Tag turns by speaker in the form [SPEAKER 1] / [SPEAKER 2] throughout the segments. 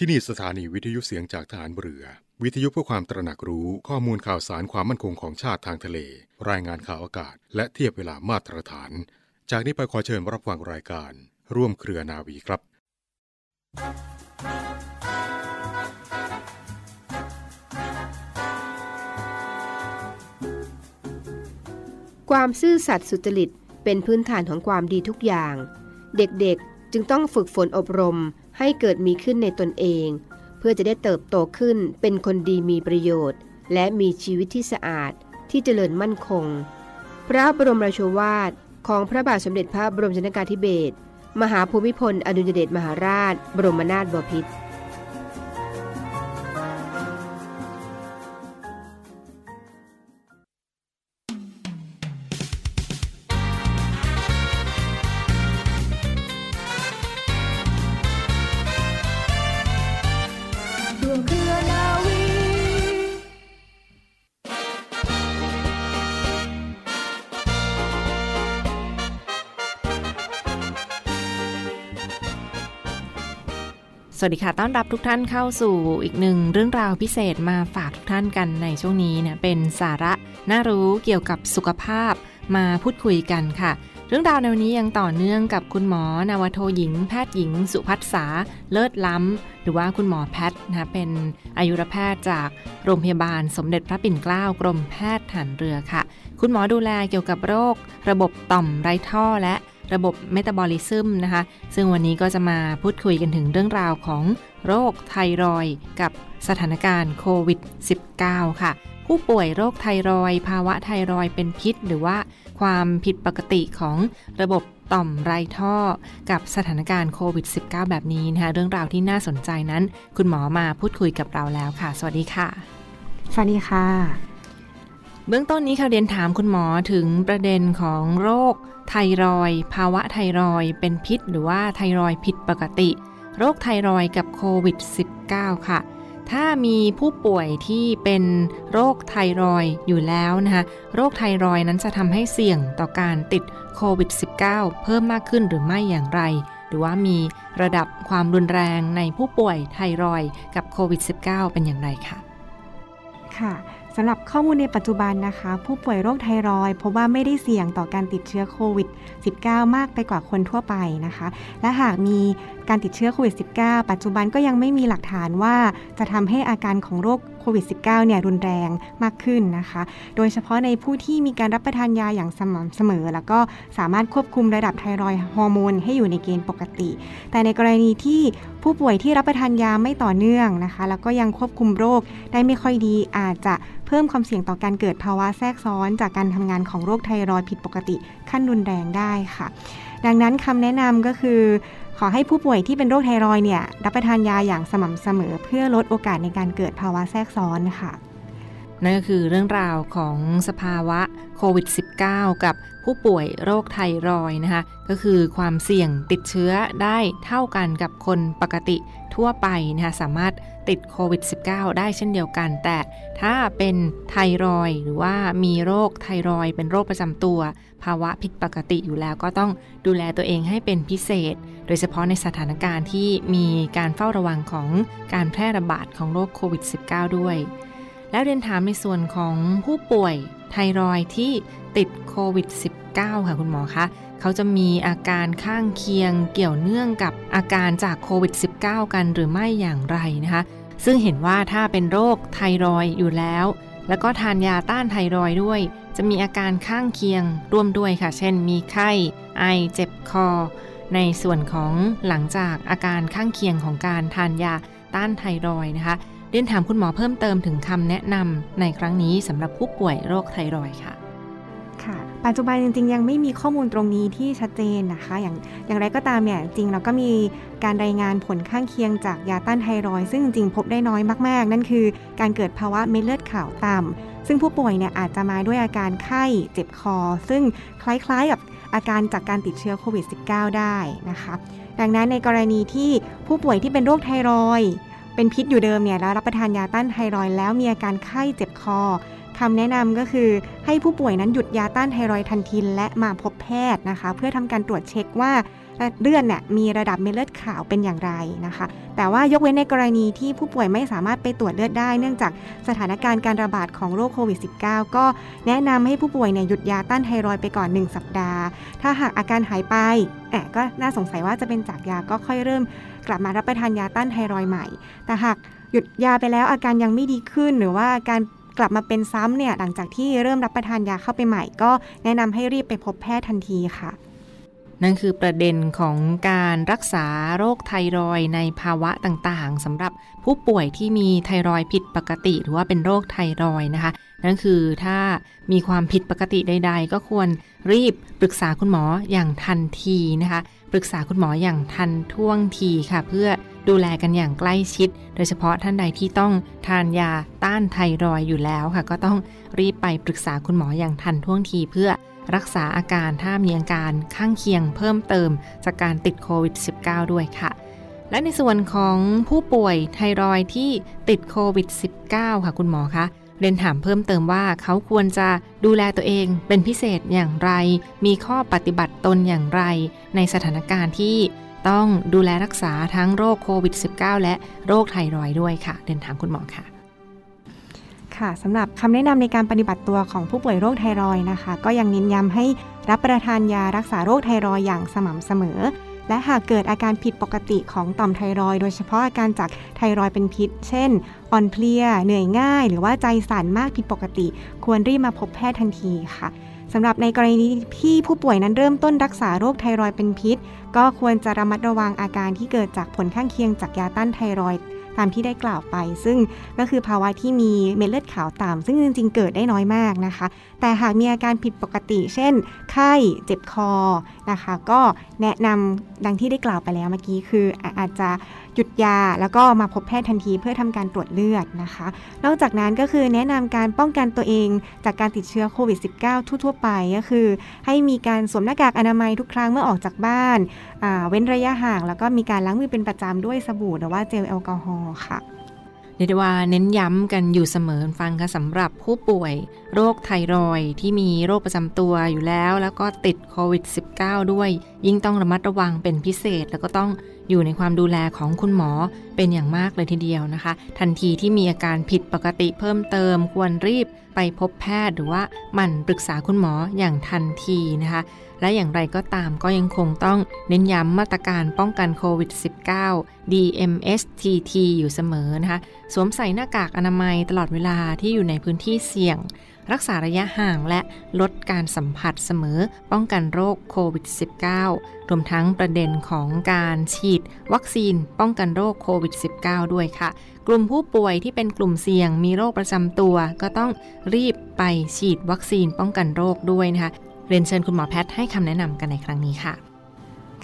[SPEAKER 1] ที่นี่สถานีวิทยุเสียงจากฐานเรือ วิทยุเพื่อความตระหนักรู้ข้อมูลข่าวสารความมั่นคงของชาติทางทะเล รายงานข่าวอากาศ และเทียบเวลามาตรฐาน จากนี้ไปขอเชิญรับฟังรายการ ร่วมเครือนาวีครับ
[SPEAKER 2] ความซื่อสัตย์สุจริตเป็นพื้นฐานของความดีทุกอย่าง เด็กๆจึงต้องฝึกฝนอบรม ให้เกิดมีขึ้นในตนเอง เพื่อจะได้เติบโตขึ้นเป็นคนดีมีประโยชน์ และมีชีวิตที่สะอาดที่เจริญมั่นคง พระบรมราโชวาทของพระบาทสมเด็จพระบรมชนกาธิเบศรมหาภูมิพลอดุลยเดชมหาราช บรมนาถบพิตร
[SPEAKER 3] สวัสดีค่ะ ต้อนรับทุกท่านเข้าสู่อีกหนึ่งเรื่องราวพิเศษมาฝากทุกท่านกันในช่วงนี้เนี่ยเป็นสาระน่ารู้เกี่ยวกับสุขภาพมาพูดคุยกันค่ะ เรื่องราวในวันนี้ยังต่อเนื่องกับคุณหมอนาวโทหญิง แพทย์หญิง สุพัฒษาเลิศล้ำ หรือว่าคุณหมอแพทย์นะเป็นอายุรแพทย์จากโรงพยาบาลสมเด็จพระปิ่นเกล้ากรมแพทย์ฐานเรือค่ะ คุณหมอดูแลเกี่ยวกับโรค ระบบต่อมไร้ท่อและ ระบบเมตาบอลิซึมนะคะ ซึ่งวันนี้ก็จะมาพูดคุยกันถึงเรื่องราวของโรคไทรอยกับสถานการณ์โควิด -19 ค่ะ ผู้ป่วยโรคไทรอยภาวะไทรอยเป็นพิษ หรือว่าความผิดปกติของระบบต่อมไรท่อกับสถานการณ์โควิด -19 แบบนี้นะคะ เรื่องราวที่น่าสนใจนั้น คุณหมอมาพูดคุยกับเราแล้วค่ะ สวัสดีค่ะ
[SPEAKER 4] สวัสดีค่ะ
[SPEAKER 3] เบื้องต้นนี้ค่ะเรียนถามคุณหมอถึงประเด็นของโรค ไทรอยภาวะไทรอยเป็นพิษ หรือว่าไทรอยผิดปกติ โรคไทรอยกับโควิด -19 ค่ะ ถ้ามีผู้ป่วยที่เป็นโรคไทรอยอยู่แล้วนะคะ โรคไทรอยนั้นจะทำให้เสี่ยงต่อการติดโควิด -19 เพิ่มมากขึ้นหรือไม่อย่างไร หรือว่ามีระดับความรุนแรงในผู้ป่วยไทรอยกับโควิด -19 เป็นอย่างไรคะ
[SPEAKER 4] ค่ะ สำหรับข้อมูลในปัจจุบันนะคะ ผู้ป่วยโรคไทรอยพบว่าไม่ได้เสี่ยงต่อการติดเชื้อโควิด -19 มากไปกว่าคนทั่วไปนะคะ และหากมี การติดเชื้อโควิด -19 ปัจจุบันก็ยังไม่มีหลักฐานว่าจะทำให้อาการของโรคโควิด -19 เนี่ยรุนแรงมากขึ้นนะคะ โดยเฉพาะในผู้ที่มีการรับประทานยาอย่างสม่ำเสมอ แล้วก็สามารถควบคุมระดับไทรอยฮอร์โมนให้อยู่ในเกณฑ์ปกติ แต่ในกรณีที่ผู้ป่วยที่รับประทานยาไม่ต่อเนื่องนะคะ แล้วก็ยังควบคุมโรคได้ไม่ค่อยดีอาจจะเพิ่มความเสี่ยงต่อการเกิดภาวะแทรกซ้อน จากการทำงานของโรคไทรอยผิดปกติขั้นรุนแรงได้ค่ะ ดังนั้นคำแนะนำก็คือ ขอให้ผู้ป่วยที่เป็นโรคไทรอยเนี่ยรับประทานยาอย่างสม่ำเสมอ เพื่อลดโอกาสในการเกิดภาวะแทรกซ้อนค่ะ
[SPEAKER 3] นั่นก็คือเรื่องราวของสภาวะโควิด -19 กับผู้ป่วยโรคไทรอยนะคะ ก็คือความเสี่ยงติดเชื้อได้เท่ากันกับคนปกติทั่วไปนะคะสามารถ ติดโควิด -19 ได้เช่นเดียวกัน แต่ถ้าเป็นไทรอยหรือว่ามีโรคไทรอยเป็นโรคประจำตัว ภาวะผิดปกติอยู่แล้วก็ต้องดูแลตัวเองให้เป็นพิเศษ โดยเฉพาะในสถานการณ์ที่มีการเฝ้าระวังของการแพร่ระบาดของโรคโควิด -19 ด้วย แล้วเรียนถามในส่วนของผู้ป่วยไทรอยที่ติดโควิด -19 ค่ะคุณหมอคะ เขาจะมีอาการข้างเคียงเกี่ยวเนื่องกับอาการจากโควิด -19 กันหรือไม่อย่างไรนะคะ ซึ่งเห็นว่าถ้าเป็นโรคไทรอยอยู่แล้ว แล้วก็ทานยาต้านไทรอยด้วย จะมีอาการข้างเคียงร่วมด้วยค่ะ เช่น มีไข้ ไอเจ็บคอ ในส่วนของหลังจากอาการข้างเคียงของการทานยาต้านไทรอยนะคะเรียนถามคุณหมอเพิ่มเติมถึงคำแนะนำในครั้งนี้สำหรับผู้ป่วยโรคไทรอยค่ะ
[SPEAKER 4] ค่ะ ปัจจุบันจริงๆ ยังไม่มีข้อมูลตรงนี้ที่ชัดเจนนะคะ อย่างอย่างไรก็ตามเนี่ยจริงเราก็มีการรายงานผลข้างเคียงจากยาต้านไทรอยซึ่งจริงพบได้น้อยมากๆ นั่นคือการเกิดภาวะเม็ดเลือดขาวต่ำซึ่งผู้ป่วยเนี่ยอาจจะมาด้วยอาการไข้เจ็บคอ ซึ่งคล้ายๆกับอาการจากการติดเชื้อโควิด -19 ได้นะคะดังนั้นในกรณีที่ผู้ป่วยที่เป็นโรคไทรอยเป็นพิษอยู่เดิมเนี่ยแล้วรับประทานยาต้านไทรอยแล้วมีอาการไข้เจ็บคอ คำแนะนำก็คือให้ผู้ป่วยนั้นหยุดยาต้านไทรอยด์ทันทีและมาพบแพทย์นะคะ เพื่อทำการตรวจเช็คว่าเลือดเนี่ยมีระดับเม็ดเลือดขาวเป็นอย่างไรนะคะ แต่ว่ายกเว้นในกรณีที่ผู้ป่วยไม่สามารถไปตรวจเลือดได้ เนื่องจากสถานการณ์การระบาดของโรคโควิด -19 ก็แนะนำให้ผู้ป่วยเนี่ยหยุดยาต้านไทรอยไปก่อน 1 สัปดาห์ ถ้าหากอาการหายไปแอบก็น่าสงสัยว่าจะเป็นจากยาก็ค่อยเริ่ม กลับมารับประทานยาต้านไทรอยใหม่ แต่หากหยุดยาไปแล้วอาการยังไม่ดีขึ้นหรือว่าอาการ กลับมาเป็นซ้ำเนี่ยหลังจากที่เริ่มรับประทานยาเข้าไปใหม่ ก็แนะนำให้รีบไปพบแพทย์ทันทีค่ะ
[SPEAKER 3] นั่นคือประเด็นของการรักษาโรคไทรอยในภาวะต่างๆสำหรับผู้ป่วยที่มีไทรอยผิดปกติ หรือว่าเป็นโรคไทรอยนะคะ นั่นคือถ้ามีความผิดปกติใด ๆ ก็ควรรีบปรึกษาคุณหมออย่างทันทีนะคะ ปรึกษาคุณหมออย่างทันท่วงทีค่ะเพื่อ ดูแลกันอย่างใกล้ชิด โดยเฉพาะท่านใดที่ต้องทานยาต้านไทรอยอยู่แล้วค่ะ ก็ต้องรีบไปปรึกษาคุณหมออย่างทันท่วงทีเพื่อรักษาอาการถ้ามีอาการข้างเคียงเพิ่มเติม จากการติดโควิด -19 ด้วยค่ะ และในส่วนของผู้ป่วยไทรอยที่ติดโควิด -19 ค่ะคุณหมอคะเรียนถามเพิ่มเติมว่าเขาควรจะดูแลตัวเองเป็นพิเศษอย่างไร มีข้อปฏิบัติตนอย่างไร ในสถานการณ์ที่ ต้องดูแลรักษาทั้งโรคโควิด -19 และโรคไทรอยด้วยค่ะเรียนถามคุณหมอค่ะ
[SPEAKER 4] ค่ะสำหรับคำแนะนำในการปฏิบัติตัวของผู้ป่วยโรคไทรอยนะคะ ก็ยังเน้นย้ำให้รับประทานยารักษาโรคไทรอยอย่างสม่ำเสมอ และหากเกิดอาการผิดปกติของต่อมไทรอยโดยเฉพาะอาการจากไทรอยเป็นพิษ เช่น อ่อนเพลีย เหนื่อยง่าย หรือว่าใจสั่นมากผิดปกติ ควรรีบมาพบแพทย์ทันทีค่ะ สำหรับในกรณีที่ผู้ป่วยนั้นเริ่มต้นรักษาโรคไทรอยเป็นพิษ ก็ควรจะระมัดระวังอาการที่เกิดจากผลข้างเคียงจากยาต้านไทรอยตามที่ได้กล่าวไป ซึ่งก็คือภาวะที่มีเม็ดเลือดขาวต่ำซึ่งจริงๆ เกิดได้น้อยมากนะคะ แต่หากมีอาการผิดปกติ เช่น ไข้ เจ็บคอนะคะ ก็แนะนำดังที่ได้กล่าวไปแล้วเมื่อกี้คืออาจจะ หยุดยาแล้วก็มาพบแพทย์ทันทีเพื่อทำการตรวจเลือดนะคะ นอกจากนั้นก็คือแนะนำการป้องกันตัวเองจากการติดเชื้อโควิด -19 ทั่วๆไปก็คือ ให้มีการสวมหน้ากากอนามัยทุกครั้งเมื่อออกจากบ้าน เว้นระยะห่าง แล้วก็มีการล้างมือเป็นประจำด้วยสบู่หรือว่าเจลแอลกอฮอล์ค่ะ
[SPEAKER 3] เรียกว่าเน้นย้ำกันอยู่เสมอฟังค่ะสำหรับผู้ป่วย โรคไทรอยที่มีโรคประจำตัวอยู่แล้ว แล้วก็ติดโควิด -19 ด้วย ยิ่งต้องระมัดระวังเป็นพิเศษ แล้วก็ต้อง อยู่ในความดูแลของคุณหมอเป็นอย่างมากเลยทีเดียวนะคะ ทันทีที่มีอาการผิดปกติเพิ่มเติมควรรีบไปพบแพทย์หรือว่าหมั่นปรึกษาคุณหมออย่างทันทีนะคะ และอย่างไรก็ตามก็ยังคงต้องเน้นย้ำมาตรการป้องกันโควิด -19 DMSTT อยู่เสมอนะคะ สวมใส่หน้ากากอนามัยตลอดเวลาที่อยู่ในพื้นที่เสี่ยง รักษาระยะห่างและลดการสัมผัสเสมอ ป้องกันโรคโควิด -19 รวมทั้งประเด็นของการฉีด วัคซีน ป้องกันโรคโควิด -19 ด้วยค่ะ กลุ่มผู้ป่วยที่เป็นกลุ่มเสี่ยงมีโรคประจำตัว ก็ต้องรีบไปฉีดวัคซีนป้องกันโรคด้วยนะคะเรียนเชิญคุณหมอแพทย์ให้คำแนะนำกันในครั้งนี้ค่ะ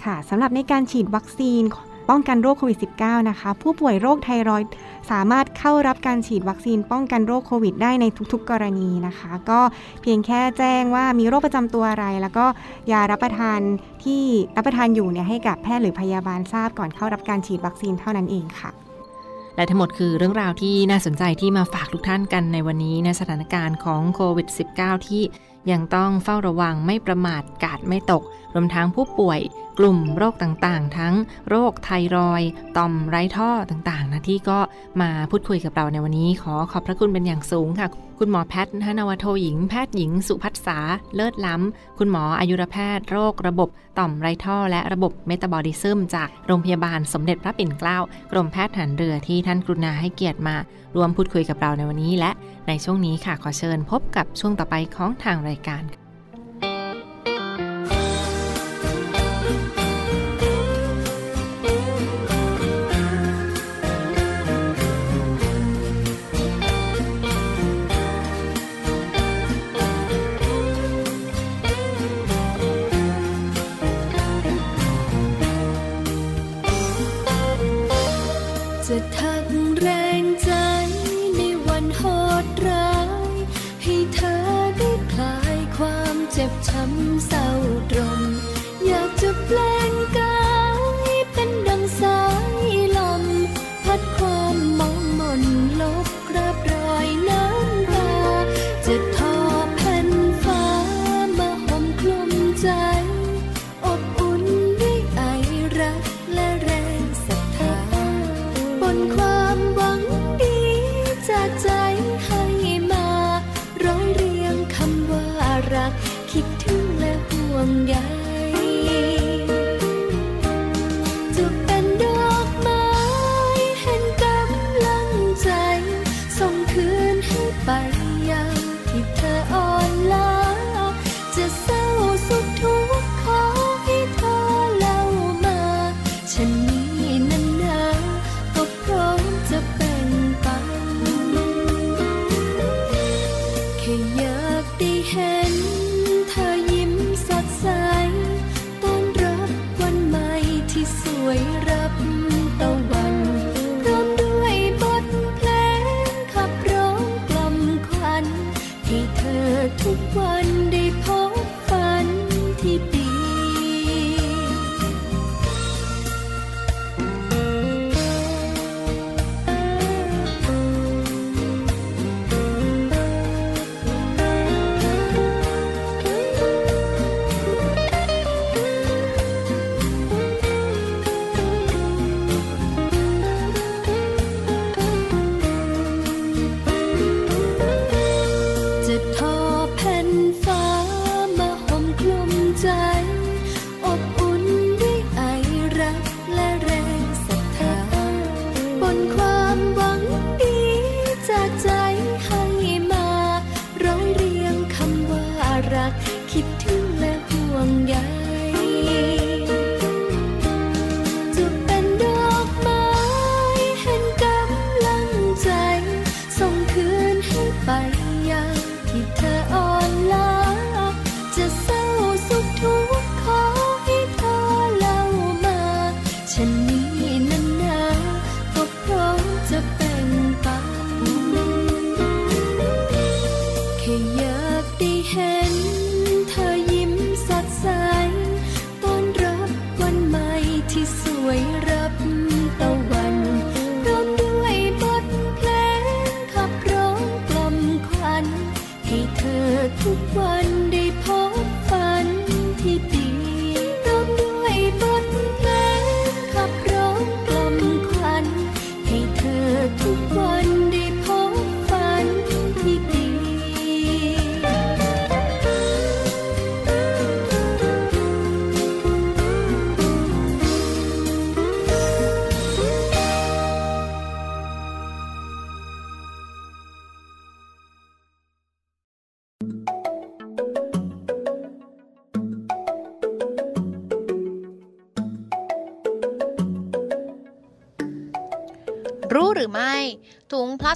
[SPEAKER 4] ค่ะสำหรับในการฉีดวัคซีนป้องกันโรคโควิด -19 นะคะ ผู้ป่วยโรคไทรอยด์ สามารถเข้ารับการฉีดวัคซีนป้องกันโรคโควิดได้ในทุก ๆ กรณีนะคะ ก็เพียงแค่แจ้งว่ามีโรคประจำตัวอะไร แล้วก็ยารับประทานที่รับประทานอยู่เนี่ยให้กับแพทย์หรือพยาบาลทราบก่อนเข้ารับการฉีดวัคซีนเท่านั้นเองค่ะ
[SPEAKER 3] และทั้งหมดคือเรื่องราวที่น่าสนใจที่มาฝากทุกท่านกันในวันนี้ในสถานการณ์ของโควิด -19 ที่ยังต้องเฝ้าระวังไม่ประมาทกาดไม่ตก รวมทั้งผู้ป่วย กลุ่มโรคต่างๆ ทั้งโรคไทรอย ต่อมไร้ท่อต่าง ที่ก็มาพูดคุยกับเราในวันนี้ ขอขอบพระคุณเป็นอย่างสูงค่ะ คุณหมอแพทย์นวโทหญิง แพทย์หญิง สุพัฒษาเลิศล้ำ คุณหมออายุรแพทย์ โรคระบบต่อมไรท่อ และระบบเมตาบอลิซึมจากโรงพยาบาลสมเด็จพระปิ่นเกล้ากรมแพทย์ฐานเรือที่ท่านกรุณาให้เกียรติมาร่วมพูดคุยกับเราในวันนี้ และในช่วงนี้ค่ะขอเชิญพบกับช่วงต่อไปของทางรายการ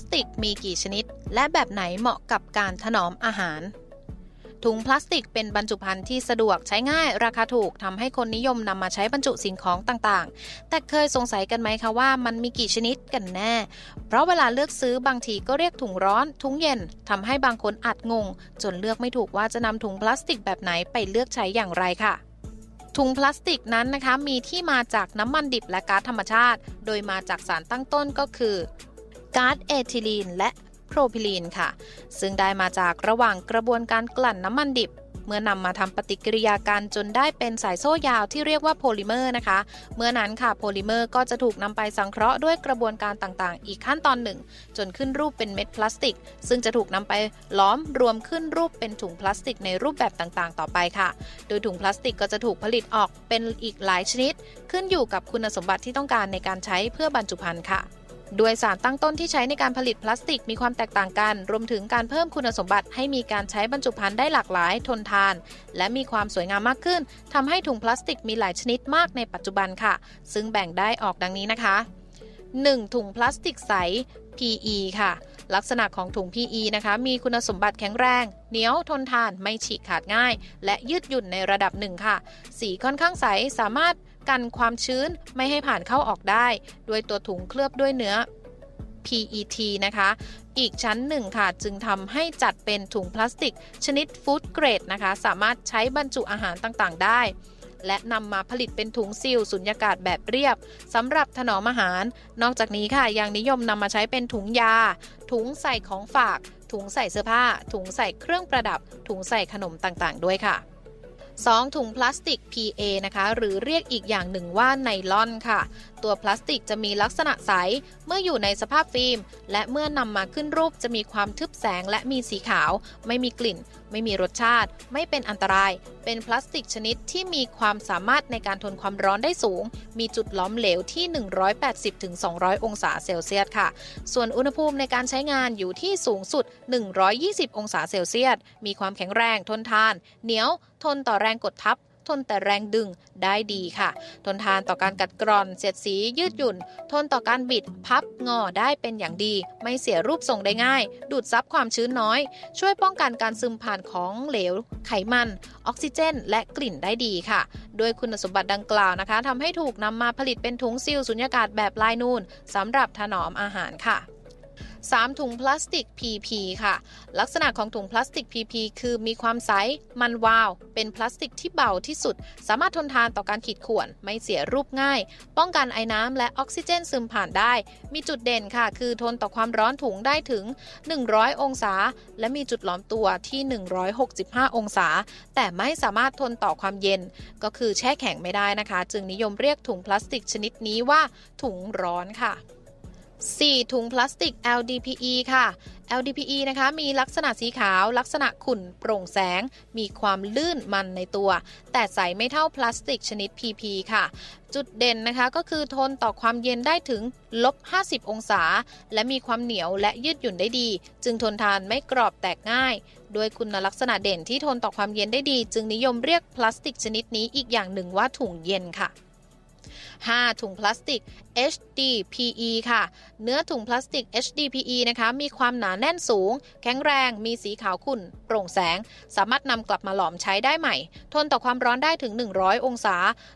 [SPEAKER 5] สติกมีกี่ชนิด และแบบไหนเหมาะกับการถนอมอาหาร ถุงพลาสติกเป็นบรรจุภัณฑ์ที่สะดวกใช้ง่ายราคาถูกทำให้คนนิยมนำมาใช้บรรจุสิ่งของต่างๆ แต่เคยสงสัยกันไหมคะว่ามันมีกี่ชนิดกันแน่ เพราะเวลาเลือกซื้อบางทีก็เรียกถุงร้อน ถุงเย็นทำให้บางคนอาจงง จนเลือกไม่ถูกว่าจะนำถุงพลาสติกแบบไหนไปเลือกใช้อย่างไรค่ะถุงพลาสติกนั้นนะคะมีที่มาจากน้ำมันดิบและก๊าซธรรมชาติ โดยมาจากสารตั้งต้นก็คือ ก๊าซเอทิลีนและโพรพิลีนค่ะ ซึ่งได้มาจากระหว่างกระบวนการกลั่นน้ำมันดิบ เมื่อนำมาทำปฏิกิริยากันจนได้เป็นสายโซ่ยาวที่เรียกว่าโพลิเมอร์นะคะ เมื่อนั้นค่ะโพลิเมอร์ก็จะถูกนำไปสังเคราะห์ด้วยกระบวนการต่างๆ อีกขั้นตอนหนึ่ง จนขึ้นรูปเป็นเม็ดพลาสติก ซึ่งจะถูกนำไปหลอมรวมขึ้นรูปเป็นถุงพลาสติกในรูปแบบต่างๆ ต่อไปค่ะ โดยถุงพลาสติกก็จะถูกผลิตออกเป็นอีกหลายชนิด ขึ้นอยู่กับคุณสมบัติที่ต้องการในการใช้เพื่อบรรจุภัณฑ์ค่ะ ด้วยสารตั้งต้นที่ใช้ในการผลิตพลาสติกมีความแตกต่างกัน รวมถึงการเพิ่มคุณสมบัติให้มีการใช้บรรจุภัณฑ์ได้หลากหลาย ทนทาน และมีความสวยงามมากขึ้นทำให้ถุงพลาสติกมีหลายชนิดมากในปัจจุบันค่ะ ซึ่งแบ่งได้ออกดังนี้นะคะ 1. ถุงพลาสติกใส PE ค่ะ ลักษณะของถุง PE นะคะ มีคุณสมบัติแข็งแรง เหนียวทนทานไม่ฉีกขาดง่าย และยืดหยุ่นในระดับหนึ่งค่ะ สีค่อนข้างใสสามารถ กันความชื้นไม่ให้ผ่านเข้าออกได้ ด้วยตัวถุงเคลือบด้วยเนื้อ PET นะคะ อีกชั้นหนึ่งค่ะ จึงทำให้จัดเป็นถุงพลาสติก ชนิดฟู้ดเกรดนะคะ สามารถใช้บรรจุอาหารต่างๆ ได้ และนำมาผลิตเป็นถุงซีลสุญญากาศแบบเรียบสำหรับถนอมอาหาร นอกจากนี้ค่ะ ยังนิยมนำมาใช้เป็นถุงยา ถุงใส่ของฝาก ถุงใส่เสื้อผ้า ถุงใส่เครื่องประดับ ถุงใส่ขนมต่างๆ ด้วยค่ะ 2. ถุงพลาสติก PA นะคะ หรือเรียกอีกอย่างหนึ่งว่าไนลอนค่ะ ตัวพลาสติกจะมีลักษณะใส เมื่ออยู่ในสภาพฟิล์ม และเมื่อนำมาขึ้นรูปจะมีความทึบแสงและมีสีขาว ไม่มีกลิ่นไม่มีรสชาติ ไม่เป็นอันตราย เป็นพลาสติกชนิดที่มีความสามารถในการทนความร้อนได้สูง มีจุดล้อมเหลวที่ 180-200 องศาเซลเซียสค่ะ ส่วนอุณหภูมิในการใช้งานอยู่ที่สูงสุด 120 องศาเซลเซียส มีความแข็งแรงทนทาน เหนียว ทนต่อแรงกดทับ ทนแต่แรงดึงได้ดีค่ะ ทนทานต่อการกัดกร่อน เสียดสียืดหยุ่น ทนต่อการบิดพับงอได้เป็นอย่างดี ไม่เสียรูปทรงได้ง่าย ดูดซับความชื้นน้อย ช่วยป้องกันการซึมผ่านของเหลว ไขมัน ออกซิเจน และกลิ่นได้ดีค่ะโดยคุณสมบัติดังกล่าวนะคะทำให้ถูกนำมาผลิตเป็นถุงซีลสุญญากาศแบบลายนูนสำหรับถนอมอาหารค่ะ 3. ถุงพลาสติก PP ค่ะ ลักษณะของถุงพลาสติก PP คือมีความใส มันวาว เป็นพลาสติกที่เบาที่สุด สามารถทนทานต่อการขีดข่วน ไม่เสียรูปง่าย ป้องกันไอ้น้ำและออกซิเจนซึมผ่านได้ มีจุดเด่นค่ะ คือทนต่อความร้อนถุงได้ถึง 100 องศา และมีจุดหลอมตัวที่ 165 องศา แต่ไม่สามารถทนต่อความเย็น ก็คือแช่แข็งไม่ได้นะคะ จึงนิยมเรียกถุงพลาสติกชนิดนี้ว่าถุงร้อนค่ะ 4. ถุงพลาสติก LDPE ค่ะ LDPE นะคะมีลักษณะสีขาวลักษณะขุ่นโปร่งแสง มีความลื่นมันในตัว แต่ใสไม่เท่าพลาสติกชนิด PP ค่ะ จุดเด่นนะคะก็คือทนต่อความเย็นได้ถึงลบ 50 องศา และมีความเหนียวและยืดหยุ่นได้ดี จึงทนทานไม่กรอบแตกง่าย ด้วยคุณลักษณะเด่นที่ทนต่อความเย็นได้ดี จึงนิยมเรียกพลาสติกชนิดนี้อีกอย่างหนึ่งว่าถุงเย็นค่ะ 5. ถุงพลาสติก HDPE ค่ะ เนื้อถุงพลาสติก HDPE นะคะมีความหนาแน่นสูง แข็งแรง มีสีขาวขุ่นโปร่งแสง สามารถนำกลับมาหลอมใช้ได้ใหม่ ทนต่อความร้อนได้ถึง 100 องศา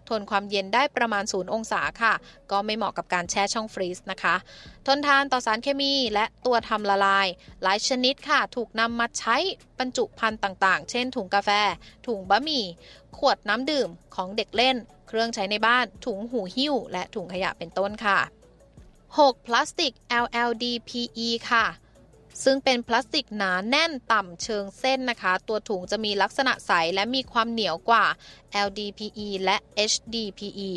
[SPEAKER 5] ทนความเย็นได้ประมาณ 0 องศาค่ะ ก็ไม่เหมาะกับการแช่ช่องฟรีซนะคะ ทนทานต่อสารเคมีและตัวทำละลาย หลายชนิดค่ะ ถูกนำมาใช้บรรจุภัณฑ์ต่างๆ เช่น ถุงกาแฟ ถุงบะหมี่ ขวดน้ำดื่มของเด็กเล่น เครื่องใช้ในบ้าน ถุงหูหิ้ว และถุงขยะเป็นต้นค่ะ 6. พลาสติก LLDPE ค่ะ ซึ่งเป็นพลาสติกหนาแน่นต่ำเชิงเส้นนะคะ ตัวถุงจะมีลักษณะใสและมีความเหนียวกว่า LDPE และ HDPE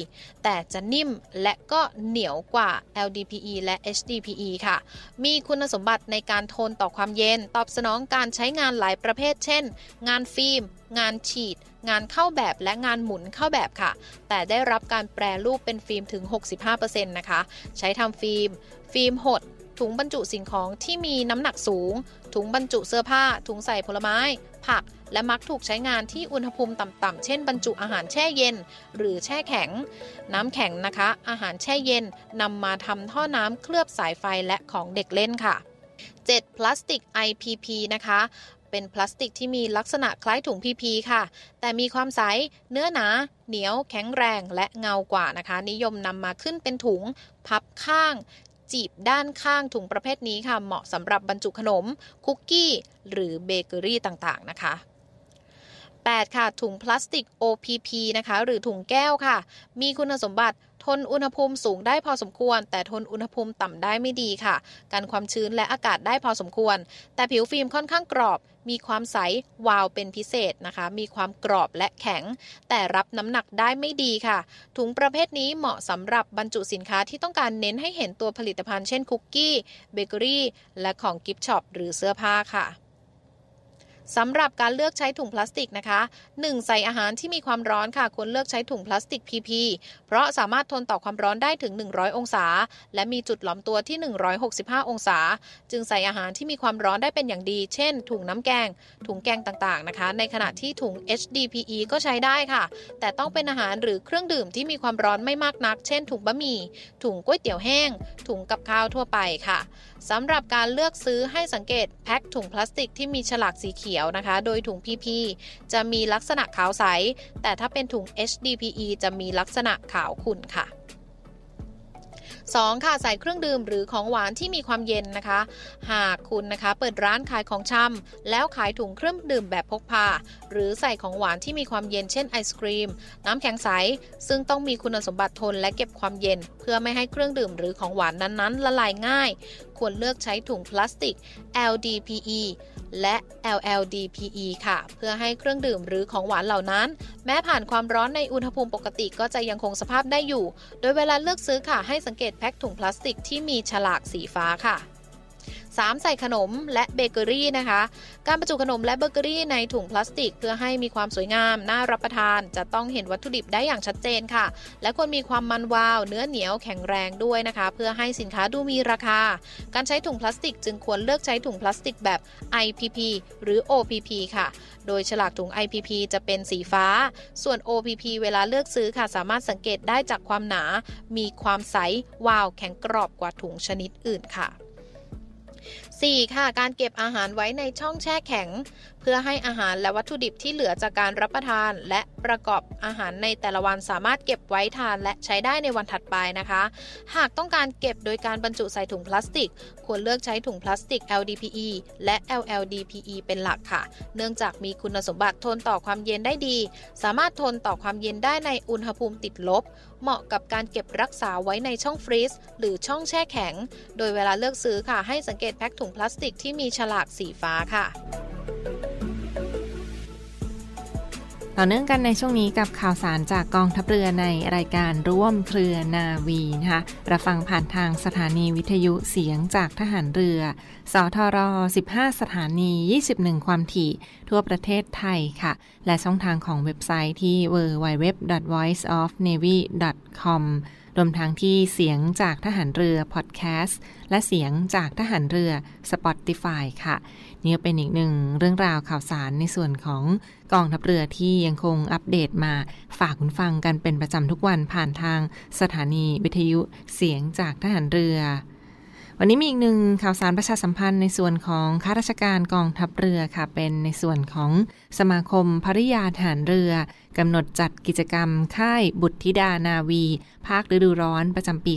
[SPEAKER 5] แต่จะนิ่มและก็เหนียวกว่า LDPE และ HDPE ค่ะ มีคุณสมบัติในการทนต่อความเย็น ตอบสนองการใช้งานหลายประเภท เช่น งานฟิล์ม งานฉีด งานเข้าแบบและงานหมุนเข้าแบบค่ะ แต่ได้รับการแปรรูปเป็นฟิล์มถึง 65%นะคะ ใช้ทำฟิล์ม ฟิล์มหด ถุงบรรจุสิ่งของที่มีน้ำหนักสูง ถุงบรรจุเสื้อผ้า ถุงใส่ผลไม้ ผัก และมักถูกใช้งานที่อุณหภูมิต่ำๆ เช่นบรรจุอาหารแช่เย็น หรือแช่แข็ง น้ำแข็งนะคะ อาหารแช่เย็นนำมาทำท่อน้ำเคลือบสายไฟและของเด็กเล่นค่ะ 7. พลาสติก IPP นะคะ เป็นพลาสติกที่มีลักษณะคล้ายถุง PP ค่ะ แต่มีความใส เนื้อหนา เหนียว แข็งแรง และเงากว่านะคะ นิยมนำมาขึ้นเป็นถุง พับข้าง จีบด้านข้างถุงประเภทนี้ค่ะ เหมาะสำหรับบรรจุขนม คุกกี้ หรือเบเกอรี่ต่างๆ นะคะ 8. ค่ะถุงพลาสติก OPP นะคะ หรือถุงแก้วค่ะ มีคุณสมบัติ ทนอุณหภูมิสูงได้พอสมควร แต่ทนอุณหภูมิต่ำได้ไม่ดีค่ะกันความชื้นและอากาศได้พอสมควร แต่ผิวฟิล์มค่อนข้างกรอบ มีความใสวาวเป็นพิเศษนะคะ มีความกรอบและแข็ง แต่รับน้ำหนักได้ไม่ดีค่ะ ถุงประเภทนี้เหมาะสำหรับบรรจุสินค้าที่ต้องการเน้นให้เห็นตัวผลิตภัณฑ์เช่นคุกกี้ เบเกอรี่ และของ gift shop หรือเสื้อผ้าค่ะ สำหรับการเลือกใช้ถุงพลาสติกนะคะ 1. ใส่อาหารที่มีความร้อนค่ะ ควรเลือกใช้ถุงพลาสติก PP เพราะสามารถทนต่อความร้อนได้ถึง 100 องศา และมีจุดหลอมตัวที่ 165 องศา จึงใส่อาหารที่มีความร้อนได้เป็นอย่างดี เช่น ถุงน้ำแกง ถุงแกงต่างๆนะคะ ในขณะที่ถุง HDPE ก็ใช้ได้ค่ะ แต่ต้องเป็นอาหารหรือเครื่องดื่มที่มีความร้อนไม่มากนัก เช่น ถุงบะหมี่ ถุงก๋วยเตี๋ยวแห้ง ถุงกับข้าวทั่วไปค่ะ สำหรับการเลือกซื้อให้สังเกตแพ็คถุงพลาสติกที่มีฉลากสีเขียวนะคะ โดยถุง PP จะมีลักษณะขาวใส แต่ถ้าเป็นถุง HDPE จะมีลักษณะขาวขุ่นค่ะ 2. ค่ะใส่เครื่องดื่มหรือของหวานที่มีความเย็นนะคะ หากคุณนะคะเปิดร้านขายของชำแล้วขายถุงเครื่องดื่มแบบพกพา หรือใส่ของหวานที่มีความเย็นเช่นไอศครีม น้ำแข็งใส ซึ่งต้องมีคุณสมบัติทนและเก็บความเย็น เพื่อไม่ให้เครื่องดื่มหรือของหวานนั้นๆ ละลายง่าย ควรเลือกใช้ถุงพลาสติก LDPE และ LLDPE ค่ะ เพื่อให้เครื่องดื่มหรือของหวานเหล่านั้น แม้ผ่านความร้อนในอุณหภูมิปกติก็จะยังคงสภาพได้อยู่ โดยเวลาเลือกซื้อค่ะให้สังเกตแถุงพลาสติกที่มีฉลากสีฟ้าค่ะ 3. ใส่ขนมและเบเกอรี่นะคะ การบรรจุขนมและเบเกอรี่ในถุงพลาสติก เพื่อให้มีความสวยงาม น่ารับประทาน จะต้องเห็นวัตถุดิบได้อย่างชัดเจนค่ะ และควรมีความมันวาว เนื้อเหนียวแข็งแรงด้วยนะคะ เพื่อให้สินค้าดูมีราคา การใช้ถุงพลาสติก จึงควรเลือกใช้ถุงพลาสติกแบบ IPP หรือ OPP ค่ะ โดยฉลากถุง IPP จะเป็นสีฟ้า ส่วน OPP เวลาเลือกซื้อค่ะ สามารถสังเกตได้จากความหนา มีความใส วาว แข็งกรอบกว่าถุงชนิดอื่นค่ะ 4. ค่ะ การเก็บอาหารไว้ในช่องแช่แข็ง เพื่อให้อาหารและวัตถุดิบที่เหลือจากการรับประทาน และประกอบอาหารในแต่ละวันสามารถเก็บไว้ทานและใช้ได้ในวันถัดไปนะคะ หากต้องการเก็บโดยการบรรจุใส่ถุงพลาสติก ควรเลือกใช้ถุงพลาสติก LDPE และ LLDPE เป็นหลักค่ะ เนื่องจากมีคุณสมบัติทนต่อความเย็นได้ดี สามารถทนต่อความเย็นได้ในอุณหภูมิติดลบ เหมาะกับการเก็บรักษาไว้ในช่องฟรีซหรือช่องแช่แข็ง โดยเวลาเลือกซื้อค่ะให้สังเกตแพ็คถุงพลาสติกที่มีฉลากสีฟ้าค่ะ
[SPEAKER 3] ต่อเนื่องกันในช่วงนี้กับข่าวสารจากกองทัพเรือในรายการร่วมเครือนาวีนะคะรับฟังผ่านทางสถานีวิทยุเสียงจากทหารเรือ สทร 15 สถานี 21 ความถี่ ทั่วประเทศไทยค่ะ และช่องทางของเว็บไซต์ที่ www.voiceofnavy.com รวมทั้งที่เสียงจากทหารเรือพอดแคสต์และเสียงจากทหารเรือ Spotify ค่ะ นี่เป็นอีกหนึ่งเรื่องราวข่าวสารในส่วนของกองทัพเรือที่ยังคงอัปเดตมาฝากคุณฟังกันเป็นประจำทุกวันผ่านทางสถานีวิทยุเสียงจากทหารเรือ วันนี้มีอีกหนึ่งข่าวสารประชาสัมพันธ์ในส่วนของข้าราชการกองทัพเรือค่ะ เป็นในส่วนของสมาคมภริยาทหารเรือกำหนดจัดกิจกรรมค่ายบุตรธิดานาวี ภาคฤดูร้อนประจำปี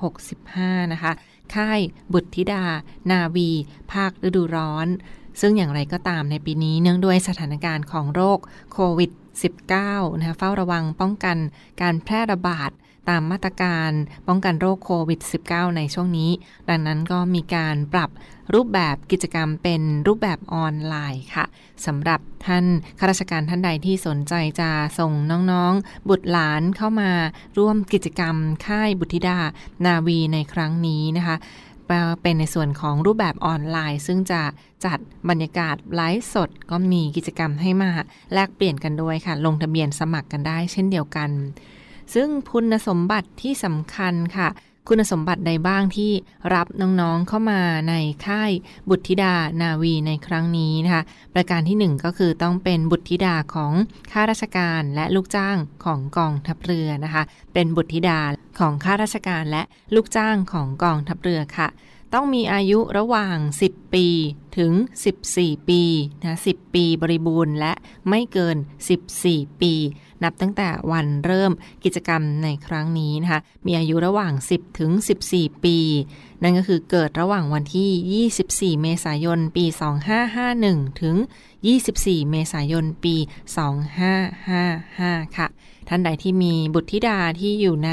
[SPEAKER 3] 2565 นะคะ ค่ายบุตรธิดานาวี ภาคฤดูร้อน ซึ่งอย่างไรก็ตามในปีนี้เนื่องด้วยสถานการณ์ของโรคโควิด -19 นะคะเฝ้าระวังป้องกันการแพร่ระบาด ตามมาตรการป้องกันโรคโควิด -19 ในช่วงนี้ ดังนั้นก็มีการปรับรูปแบบกิจกรรมเป็นรูปแบบออนไลน์ค่ะสำหรับท่านข้าราชการท่านใดที่สนใจจะส่งน้องๆ บุตรหลานเข้ามาร่วมกิจกรรมค่ายบุตรธิดานาวีในครั้งนี้นะคะเป็นในส่วนของรูปแบบออนไลน์ ซึ่งจะจัดบรรยากาศไลฟ์สดก็มีกิจกรรมให้มาแลกเปลี่ยนกันด้วยค่ะ ลงทะเบียนสมัครกันได้เช่นเดียวกัน ซึ่งคุณสมบัติที่สำคัญค่ะ คุณสมบัติใดบ้างที่รับน้องๆเข้ามาในค่ายบุตรธิดานาวีในครั้งนี้นะคะ ประการที่ 1 ก็คือต้องเป็นบุตรธิดาของข้าราชการและลูกจ้างของกองทัพเรือนะคะ เป็นบุตรธิดาของข้าราชการและลูกจ้างของกองทัพเรือค่ะต้องมีอายุระหว่าง 10 ปีถึง 14 ปีนะ 10 ปีบริบูรณ์และไม่เกิน 14 ปี นับตั้งแต่วันเริ่มกิจกรรมในครั้งนี้นะคะ มีอายุระหว่าง 10 ถึง 14 ปี นั่นก็คือเกิดระหว่างวันที่ 24 เมษายน ปี 2551 ถึง 24 เมษายน ปี 2555 ค่ะ ท่านใดที่มีบุตรธิดาที่อยู่ใน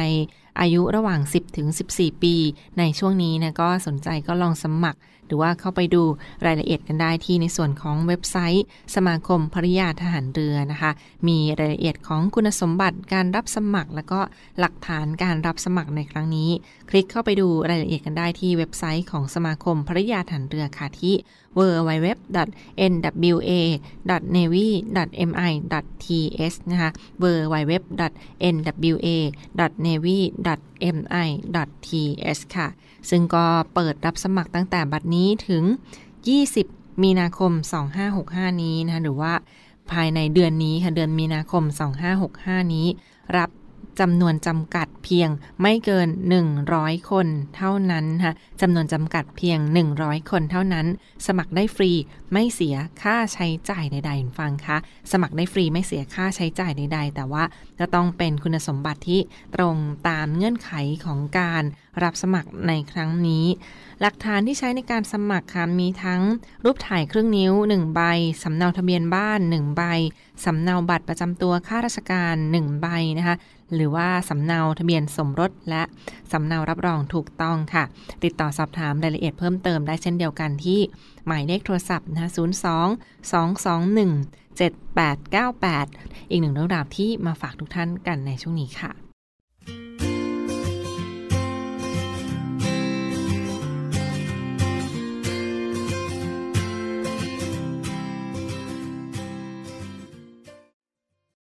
[SPEAKER 3] อายุระหว่าง 10 ถึง 14 ปี ในช่วงนี้นะก็สนใจก็ลองสมัคร หรือว่าเข้าไปดูรายละเอียดกันได้ที่ในส่วนของเว็บไซต์ สมาคมภริยาทหารเรือนะคะ มีรายละเอียดของคุณสมบัติการรับสมัคร แล้วก็หลักฐานการรับสมัครในครั้งนี้ คลิกเข้าไปดูรายละเอียดกันได้ที่เว็บไซต์ของสมาคมภริยาทหารเรือค่ะที่ www.nwa.navy.mi.th นะคะ www.nwa.navy.mi.th ค่ะ ซึ่งก็เปิดรับสมัครตั้งแต่บัดนี้ถึง 20 มีนาคม 2565 นี้นะคะหรือว่าภายในเดือนนี้ค่ะ เดือนมีนาคม 2565 นี้ รับ จำนวนจำกัดเพียงไม่เกิน 100 คนเท่านั้นค่ะจำนวนจำกัดเพียง 100 คนเท่านั้น สมัครได้ฟรีไม่เสียค่าใช้จ่ายใดๆฟังคะ สมัครได้ฟรีไม่เสียค่าใช้จ่ายใดๆ แต่ว่าจะต้องเป็นคุณสมบัติที่ตรงตามเงื่อนไขของการรับสมัครในครั้งนี้ หลักฐานที่ใช้ในการสมัครค่ะมีทั้งรูปถ่ายครึ่งนิ้ว 1 ใบ สำเนาทะเบียนบ้าน 1 ใบ สำเนาบัตรประจำตัวข้าราชการ 1 ใบนะคะหรือว่าสำเนาทะเบียนสมรสและสำเนารับรองถูกต้องค่ะ ติดต่อสอบถามรายละเอียดเพิ่มเติมได้เช่นเดียวกันที่ หมายเลขโทรศัพท์นะคะ02 221 7898 อีกหนึ่งเรื่องราวที่มาฝากทุกท่านกันในช่วงนี้ค่ะ